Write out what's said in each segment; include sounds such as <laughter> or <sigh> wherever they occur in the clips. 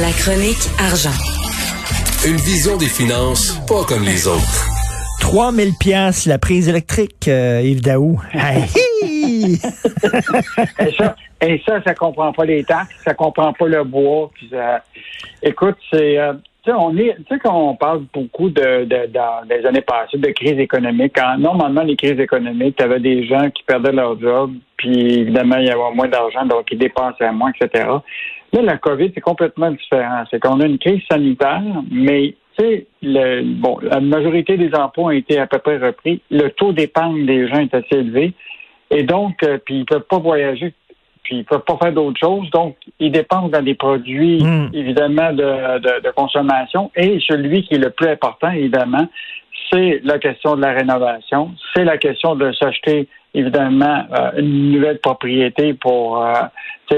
La chronique argent. Une vision des finances pas comme les autres. 3000 pièces la prise électrique, euh, Yves Daou. <laughs> et, ça, et ça, ça comprend pas les taxes, ça comprend pas le bois. Puis ça... Écoute, c'est... Euh, tu sais, on est, tu sais, quand on parle beaucoup de, de, dans les années passées de crise économique, quand normalement les crises économiques, tu avais des gens qui perdaient leur job, puis évidemment, il y avait moins d'argent, donc ils dépensaient moins, etc. Là, la COVID, c'est complètement différent. C'est qu'on a une crise sanitaire, mais tu sais, le, bon, la majorité des emplois ont été à peu près repris. Le taux d'épargne des gens est assez élevé. Et donc, euh, puis ils peuvent pas voyager, puis ils peuvent pas faire d'autres choses. Donc, ils dépensent dans des produits, Hmm. évidemment, de, de, de consommation. Et celui qui est le plus important, évidemment, c'est la question de la rénovation. C'est la question de s'acheter, évidemment, euh, une nouvelle propriété pour euh,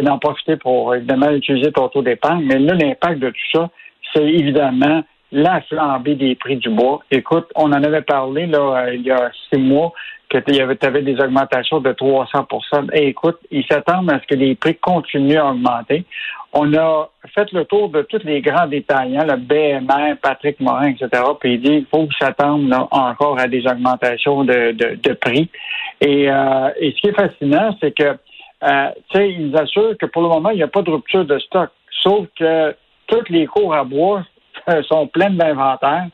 d'en profiter pour, évidemment, utiliser ton taux d'épargne. Mais là, l'impact de tout ça, c'est évidemment la flambée des prix du bois. Écoute, on en avait parlé là, euh, il y a six mois que tu avais des augmentations de 300 Et écoute, ils s'attendent à ce que les prix continuent à augmenter. On a fait le tour de tous les grands détaillants, le BMR, Patrick Morin, etc. Puis il dit qu'il faut s'attendre encore à des augmentations de, de, de prix. Et, euh, et ce qui est fascinant, c'est que euh, ils assurent que pour le moment, il n'y a pas de rupture de stock. Sauf que toutes les cours à bois <laughs> sont pleines d'inventaire.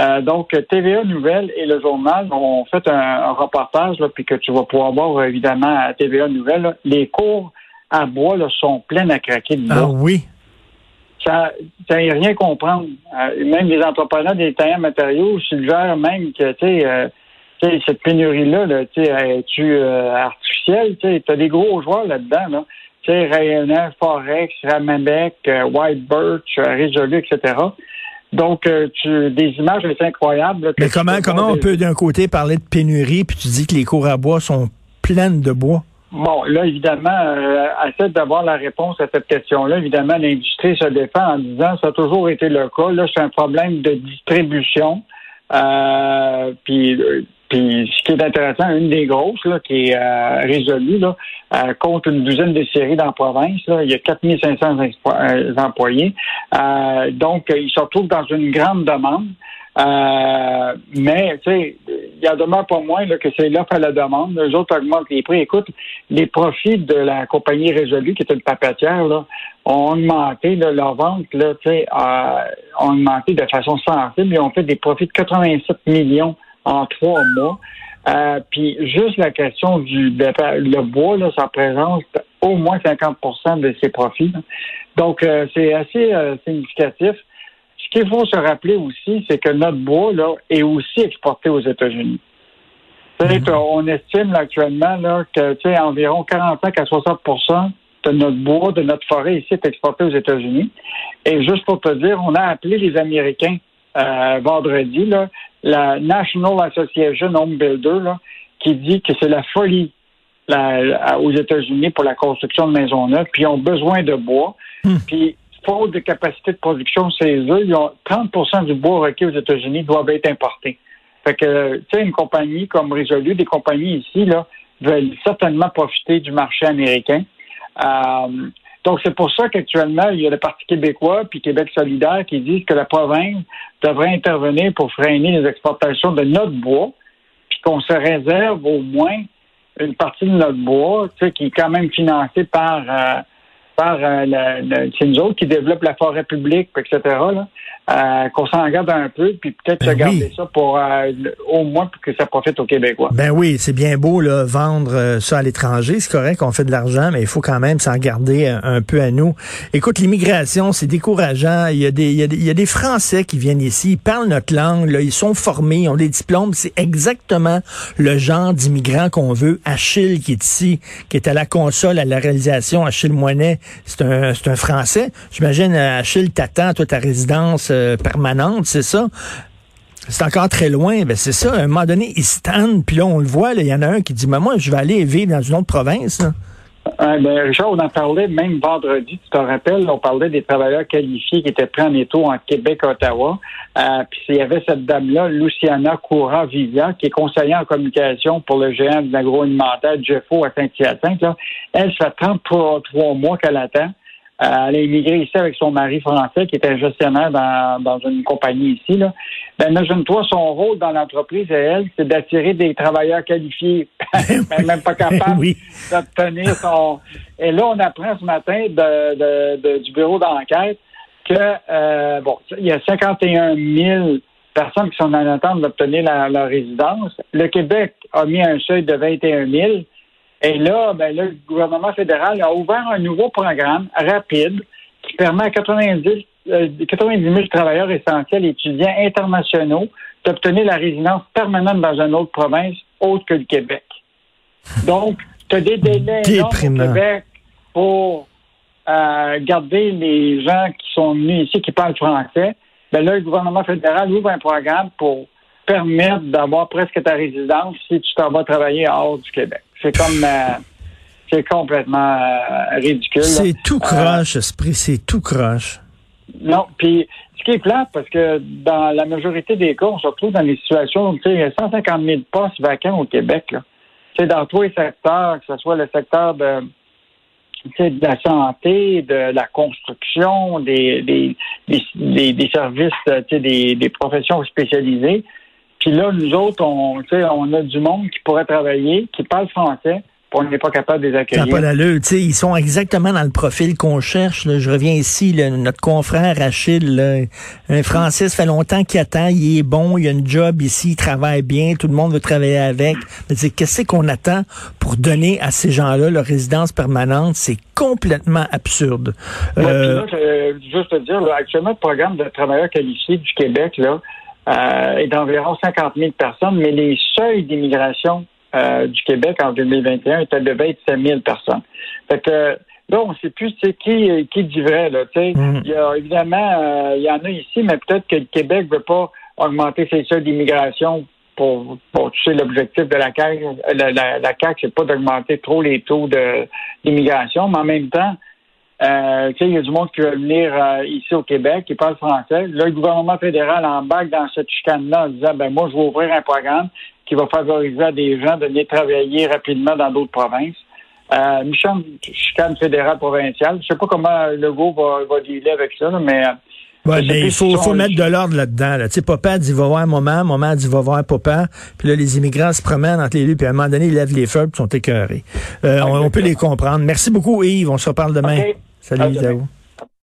Euh, donc, TVA Nouvelle et le journal ont fait un, un reportage, là, puis que tu vas pouvoir voir évidemment à TVA Nouvelle. là. les cours à bois là, sont pleines à craquer de bois. Ah oui. Ça, y rien comprendre. Euh, même les entrepreneurs des tailleurs matériaux suggèrent même que, tu sais, euh, cette pénurie-là, là, tu est-tu euh, artificielle? Tu t'as des gros joueurs là-dedans, là. Tu sais, Rayonnais, Forex, Ramabec, euh, White Birch, Résolu, etc. Donc, euh, tu, des images là, que Mais comment, comment on peut d'un côté parler de pénurie, puis tu dis que les cours à bois sont pleines de bois? Bon, là, évidemment, euh, essaie d'avoir la réponse à cette question-là. Évidemment, l'industrie se défend en disant ça a toujours été le cas. Là, c'est un problème de distribution. Euh, puis, ce qui est intéressant, une des grosses là, qui est euh, résolue, là, euh, compte une douzaine de séries dans la province. Il y a 4500 expo- euh, employés. Donc, ils se retrouvent dans une grande demande. Euh, mais, tu sais, il en demeure pas moins là, que c'est l'offre à la demande. Les autres augmentent les prix. Écoute, les profits de la compagnie Résolue, qui est une papetière, là, ont augmenté, là, leur vente, là, euh, ont augmenté de façon sensible. Ils ont fait des profits de 87 millions en trois mois. Euh, puis juste la question du le bois, là, ça représente au moins 50% de ses profits. Donc, euh, c'est assez euh, significatif. Ce qu'il faut se rappeler aussi, c'est que notre bois là, est aussi exporté aux États-Unis. T'as- On estime là, actuellement là, que environ 45 à 60% de notre bois, de notre forêt ici est exporté aux États-Unis. Et juste pour te dire, on a appelé les Américains euh, vendredi, là, la National Association Home Builder, là, qui dit que c'est la folie là, aux États-Unis pour la construction de maisons neuves, puis ils ont besoin de bois. Puis, faute de capacité de production chez eux, ils ont 30% du bois requis aux États-Unis doivent être importés. Fait que, tu sais, une compagnie comme Résolu, des compagnies ici, là, veulent certainement profiter du marché américain. Euh, donc, c'est pour ça qu'actuellement, il y a le Parti québécois puis Québec solidaire qui disent que la province devrait intervenir pour freiner les exportations de notre bois, puis qu'on se réserve au moins une partie de notre bois, tu sais, qui est quand même financée par euh, par euh, c'est nous autres qui développent la forêt publique, etc. Là, euh, qu'on s'en garde un peu, puis peut-être Ben se garder oui. ça pour euh, au moins pour que ça profite aux Québécois. Ben oui, c'est bien beau là, vendre ça à l'étranger, c'est correct, on fait de l'argent, mais il faut quand même s'en garder un, un peu à nous. Écoute, l'immigration, c'est décourageant. Il y, a des, il, y a des, il y a des Français qui viennent ici, ils parlent notre langue, là, ils sont formés, ils ont des diplômes. C'est exactement le genre d'immigrant qu'on veut. Achille, qui est ici, qui est à la console, à la réalisation, Achille Moinet, c'est un, un Français. J'imagine, euh, Achille, t'attends, toi, ta résidence euh, permanente, c'est ça? C'est encore très loin. Ben c'est ça. À un moment donné, ils se tannent. Puis là, on le voit. Il y en a un qui dit, mais moi, je vais aller vivre dans une autre province. là. Euh, ben, Richard, on en parlait même vendredi, tu te rappelles, on parlait des travailleurs qualifiés qui étaient pris en étau en Québec, Ottawa. Euh, puis il y avait cette dame-là, Luciana Coura-Vivia, qui est conseillère en communication pour le géant de l'agroalimentaire Jeffo à Saint-Hyacinthe. Elle, ça fait 33 mois qu'elle attend. Elle a immigré ici avec son mari français qui était gestionnaire dans, dans une compagnie ici. Là. Ben, imagine-toi, son rôle dans l'entreprise, elle, c'est d'attirer des travailleurs qualifiés, <laughs> ben, même pas capable d'obtenir son... <laughs> Et là, on apprend ce matin de, de, du bureau d'enquête que, euh, bon, il y a 51 000 personnes qui sont en attente d'obtenir leur résidence. Le Québec a mis un seuil de 21 000. Et là, ben, le gouvernement fédéral a ouvert un nouveau programme rapide qui permet à 90, 90 000 travailleurs essentiels étudiants internationaux d'obtenir la résidence permanente dans une autre province autre que le Québec. Donc, tu as des délais au Québec pour euh, garder les gens qui sont venus ici, qui parlent français. Ben là, le gouvernement fédéral ouvre un programme pour permettre d'avoir presque ta résidence si tu t'en vas travailler hors du Québec. C'est comme euh, c'est complètement euh, ridicule. C'est tout croche, esprit, c'est tout croche. Non, puis ce qui est plate, parce que dans la majorité des cas, on se retrouve dans des situations où il y a 150 000 postes vacants au Québec. Là. dans tous les secteurs, que ce soit le secteur de, de la santé, de la construction, des, des, des, des services, des, des professions spécialisées. Puis là, nous autres, on, on a du monde qui pourrait travailler, qui parle français, on n'est pas capable de les accueillir. pas l'allure. Ils sont exactement dans le profil qu'on cherche. Je reviens ici, notre confrère Rachid, un Français, ça fait longtemps qu'il attend, il est bon, il a une job ici, il travaille bien, tout le monde veut travailler avec. Qu'est-ce qu'on attend pour donner à ces gens-là leur résidence permanente? C'est complètement absurde. Euh... juste te dire, actuellement, le programme de travailleurs qualifiés du Québec là, euh, est d'environ 50 000 personnes, mais les seuils d'immigration euh, du Québec en 2021, ça devait être 7 000 personnes. Fait que là, on ne sait plus qui, qui dit vrai. Là, mm. Il y a évidemment, euh, il y en a ici, mais peut-être que le Québec ne veut pas augmenter ses seuils d'immigration pour, pour toucher l'objectif de la CAQ. La, la, la CAQ, c'est pas d'augmenter trop les taux d'immigration, mais en même temps, euh, il y a du monde qui veut venir euh, ici au Québec, qui parle français. Là, le gouvernement fédéral embarque dans cette chicane-là en disant, ben moi, je vais ouvrir un programme qui va favoriser à des gens de venir travailler rapidement dans d'autres provinces. Euh, Michel, chicane fédérale provinciale. Je sais pas comment Legault va, va dealer avec ça, mais... Euh, il faut, faut mettre de l'ordre là-dedans. Tu sais, papa dit va voir maman, maman dit va voir papa. Puis là, les immigrants se promènent entre les lieux, puis à un moment donné, ils lèvent les feux, puis sont écœurés. Euh, on, peut les comprendre. Merci beaucoup, Yves. On se reparle demain. Salut, okay.